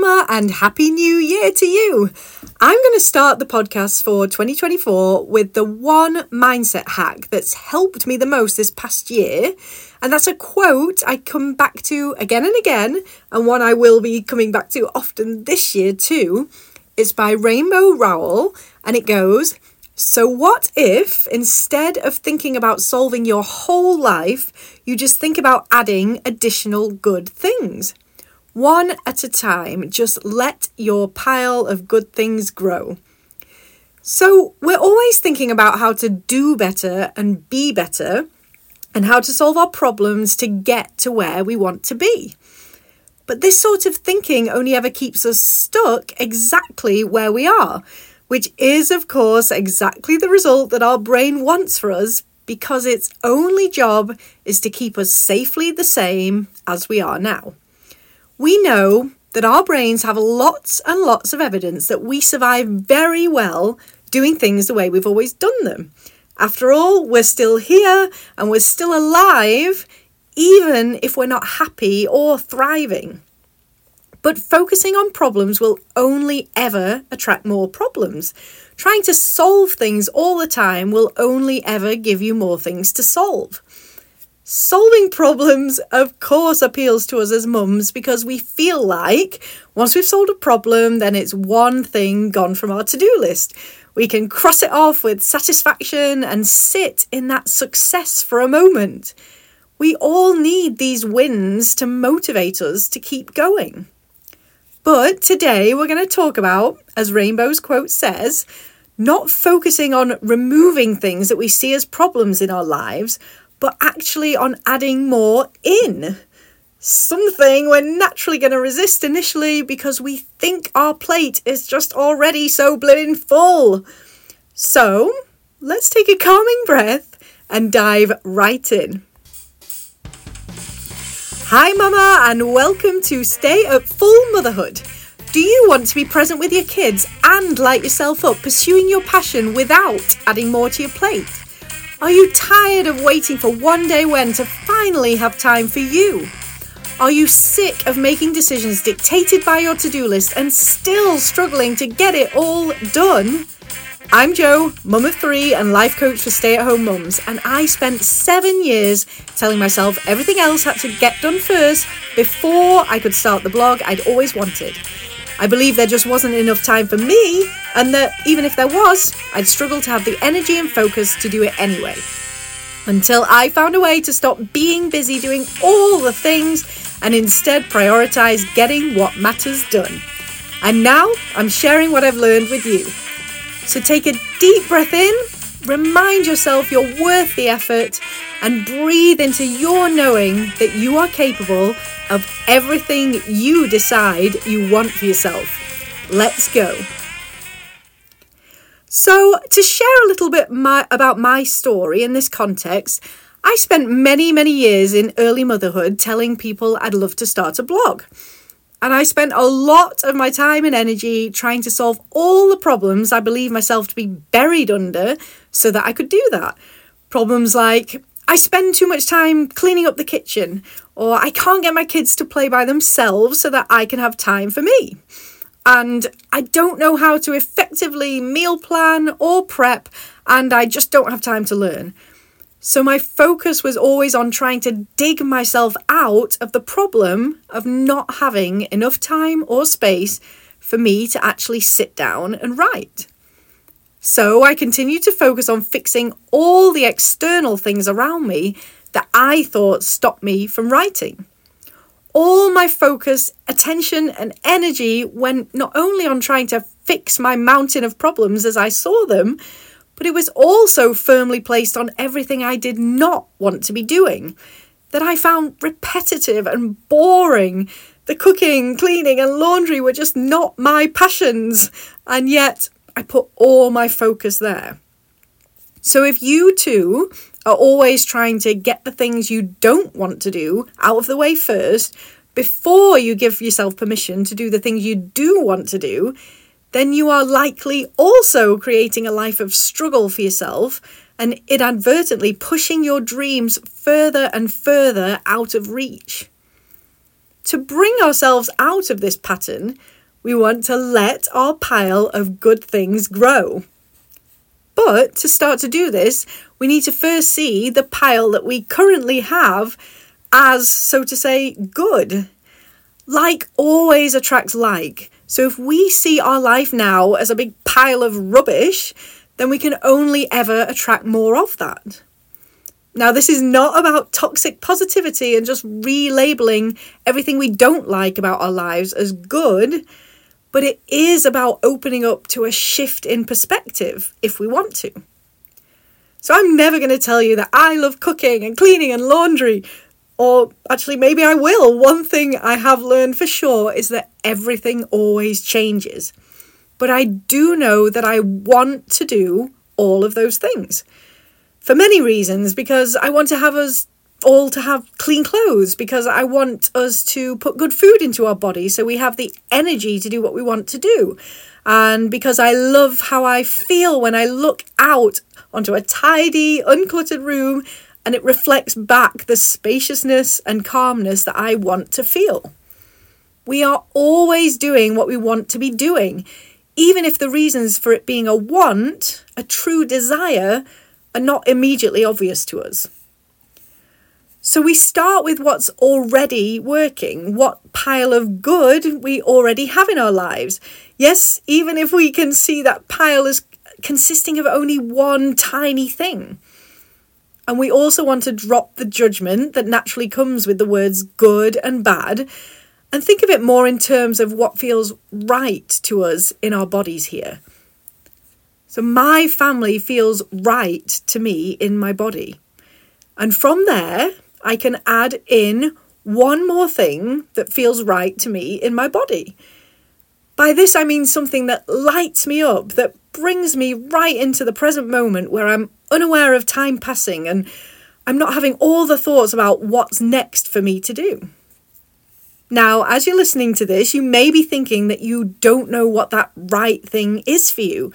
Mama, and Happy New Year to you. I'm going to start the podcast for 2024 with the one mindset hack that's helped me the most this past year. And that's a quote I come back to again and again, and one I will be coming back to often this year too. It's by Rainbow Rowell, and it goes, so, what if instead of thinking about solving your whole life, you just think about adding additional good things? One at a time, just let your pile of good things grow. So, we're always thinking about how to do better and be better, and how to solve our problems to get to where we want to be. But this sort of thinking only ever keeps us stuck exactly where we are which is, of course, exactly the result that our brain wants for us because its only job is to keep us safely the same as we are now. We know that our brains have lots and lots of evidence that we survive very well doing things the way we've always done them. After all, we're still here and we're still alive, even if we're not happy or thriving. But focusing on problems will only ever attract more problems. Trying to solve things all the time will only ever give you more things to solve. Solving problems, of course, appeals to us as mums because we feel like once we've solved a problem, then it's one thing gone from our to do list. We can cross it off with satisfaction and sit in that success for a moment. We all need these wins to motivate us to keep going. But today we're going to talk about, as Rainbow's quote says, not focusing on removing things that we see as problems in our lives, but actually on adding more in. Something we're naturally going to resist initially because we think our plate is just already so blooming full. So let's take a calming breath and dive right in. Hi, Mama, and welcome to Stay Up Full Motherhood. Do you want to be present with your kids and light yourself up pursuing your passion without adding more to your plate? Are you tired of waiting for one day when to finally have time for you? Are you sick of making decisions dictated by your to do list and still struggling to get it all done? I'm Jo, mum of three and life coach for stay at home mums, and I spent seven years telling myself everything else had to get done first before I could start the blog I'd always wanted. I believe there just wasn't enough time for me, and that even if there was, I'd struggle to have the energy and focus to do it anyway. Until I found a way to stop being busy doing all the things and instead prioritize getting what matters done. And now I'm sharing what I've learned with you. So take a deep breath in, remind yourself you're worth the effort, and breathe into your knowing that you are capable of everything you decide you want for yourself. Let's go. So, to share a little bit my, about my story in this context, I spent many, many years in early motherhood telling people I'd love to start a blog. And I spent a lot of my time and energy trying to solve all the problems I believe myself to be buried under so that I could do that. Problems like I spend too much time cleaning up the kitchen, or I can't get my kids to play by themselves so that I can have time for me. And I don't know how to effectively meal plan or prep, and I just don't have time to learn. So my focus was always on trying to dig myself out of the problem of not having enough time or space for me to actually sit down and write. So I continued to focus on fixing all the external things around me that I thought stopped me from writing. All my focus, attention, and energy went not only on trying to fix my mountain of problems as I saw them, but it was also firmly placed on everything I did not want to be doing, that I found repetitive and boring. The cooking, cleaning, and laundry were just not my passions, and yet I put all my focus there. So if you too are always trying to get the things you don't want to do out of the way first, before you give yourself permission to do the things you do want to do, then you are likely also creating a life of struggle for yourself and inadvertently pushing your dreams further and further out of reach. to bring ourselves out of this pattern, we want to let our pile of good things grow. But to start to do this, we need to first see the pile that we currently have as, so to say, good. Like always attracts like. So if we see our life now as a big pile of rubbish, then we can only ever attract more of that. Now, this is not about toxic positivity and just relabeling everything we don't like about our lives as good, but it is about opening up to a shift in perspective if we want to. So, I'm never going to tell you that I love cooking and cleaning and laundry, or actually, maybe I will. One thing I have learned for sure is that everything always changes. But I do know that I want to do all of those things for many reasons because I want to have us all to have clean clothes because I want us to put good food into our body so we have the energy to do what we want to do. And because I love how I feel when I look out onto a tidy, uncluttered room and it reflects back the spaciousness and calmness that I want to feel. We are always doing what we want to be doing, even if the reasons for it being a want, a true desire, are not immediately obvious to us. So we start with what's already working, what pile of good we already have in our lives. Yes, even if we can see that pile as consisting of only one tiny thing. And we also want to drop the judgment that naturally comes with the words good and bad and think of it more in terms of what feels right to us in our bodies here. So my family feels right to me in my body. And from there, I can add in one more thing that feels right to me in my body. By this, I mean something that lights me up, that brings me right into the present moment where I'm unaware of time passing and I'm not having all the thoughts about what's next for me to do. Now, as you're listening to this, you may be thinking that you don't know what that right thing is for you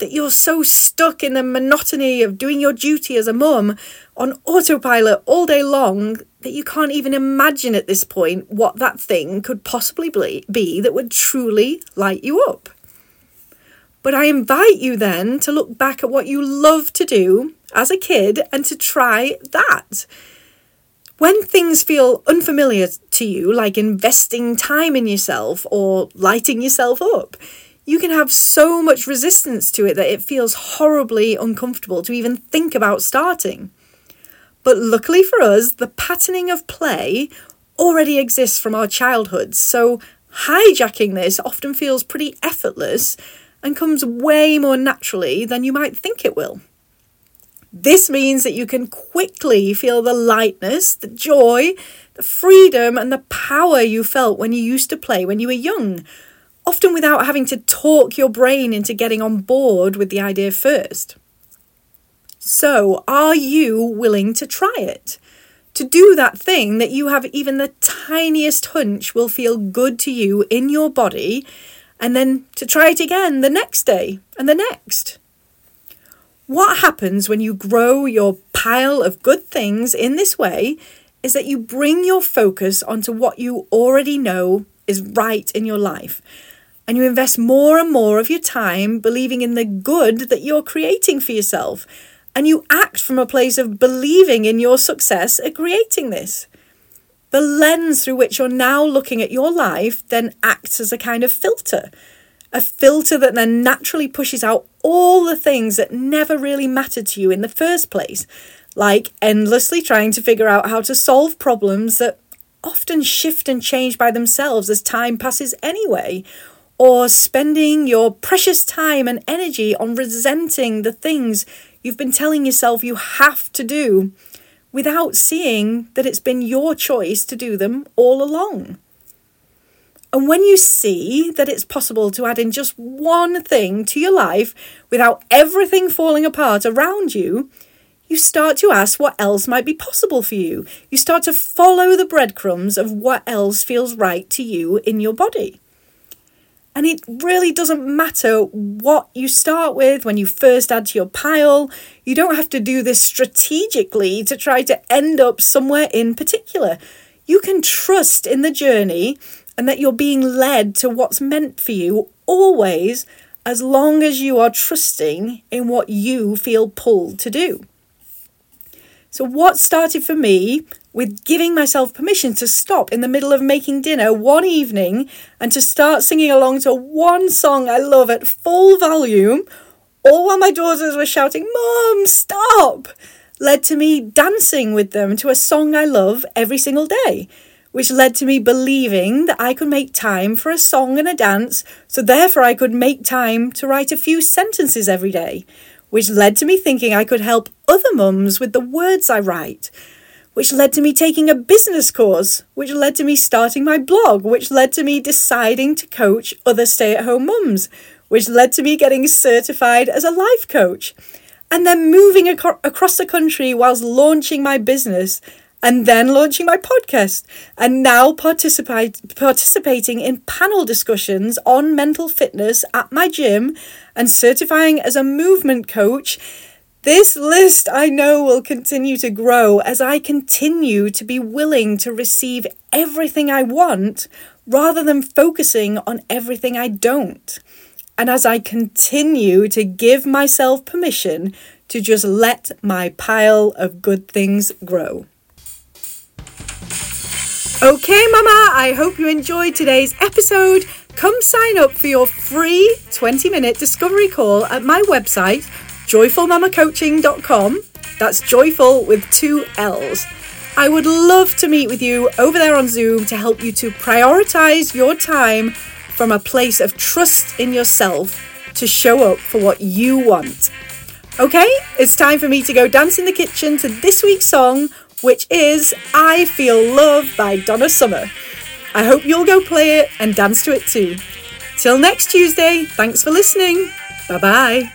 that you're so stuck in the monotony of doing your duty as a mum on autopilot all day long that you can't even imagine at this point what that thing could possibly be that would truly light you up. But I invite you then to look back at what you love to do as a kid and to try that. When things feel unfamiliar to you, like investing time in yourself or lighting yourself up, you can have so much resistance to it that it feels horribly uncomfortable to even think about starting. But luckily for us, the patterning of play already exists from our childhoods, so hijacking this often feels pretty effortless and comes way more naturally than you might think it will. This means that you can quickly feel the lightness, the joy, the freedom, and the power you felt when you used to play when you were young, often without having to talk your brain into getting on board with the idea first. So, are you willing to try it? To do that thing that you have even the tiniest hunch will feel good to you in your body, and then to try it again the next day and the next? What happens when you grow your pile of good things in this way is that you bring your focus onto what you already know is right in your life and you invest more and more of your time believing in the good that you're creating for yourself. And you act from a place of believing in your success at creating this. The lens through which you're now looking at your life then acts as a kind of filter. A filter that then naturally pushes out all the things that never really mattered to you in the first place, like endlessly trying to figure out how to solve problems that often shift and change by themselves as time passes anyway, or spending your precious time and energy on resenting the things you've been telling yourself you have to do without seeing that it's been your choice to do them all along. And when you see that it's possible to add in just one thing to your life without everything falling apart around you, you start to ask what else might be possible for you. You start to follow the breadcrumbs of what else feels right to you in your body. And it really doesn't matter what you start with when you first add to your pile. You don't have to do this strategically to try to end up somewhere in particular. you can trust in the journey and that you're being led to what's meant for you always as long as you are trusting in what you feel pulled to do. So, what started for me with giving myself permission to stop in the middle of making dinner one evening and to start singing along to one song I love at full volume, all while my daughters were shouting, Mom, stop! led to me dancing with them to a song I love every single day, which led to me believing that I could make time for a song and a dance, so therefore I could make time to write a few sentences every day, which led to me thinking I could help other mums with the words I write, which led to me taking a business course, which led to me starting my blog, which led to me deciding to coach other stay at home mums, which led to me getting certified as a life coach and then moving ac- across the country whilst launching my business and then launching my podcast and now participate participating in panel discussions on mental fitness at my gym and certifying as a movement coach this list I know will continue to grow as I continue to be willing to receive everything I want rather than focusing on everything I don't and as I continue to give myself permission to just let my pile of good things grow. Okay, Mama, I hope you enjoyed today's episode. Come sign up for your free 20 minute discovery call at my website, joyfullmamacoaching.com. That's joyful with two L's. I would love to meet with you over there on Zoom to help you to prioritize your time from a place of trust in yourself to show up for what you want. Okay, it's time for me to go dance in the kitchen to this week's song, which is I Feel Love by Donna Summer. I hope you'll go play it and dance to it too. Till next Tuesday, thanks for listening. Bye bye.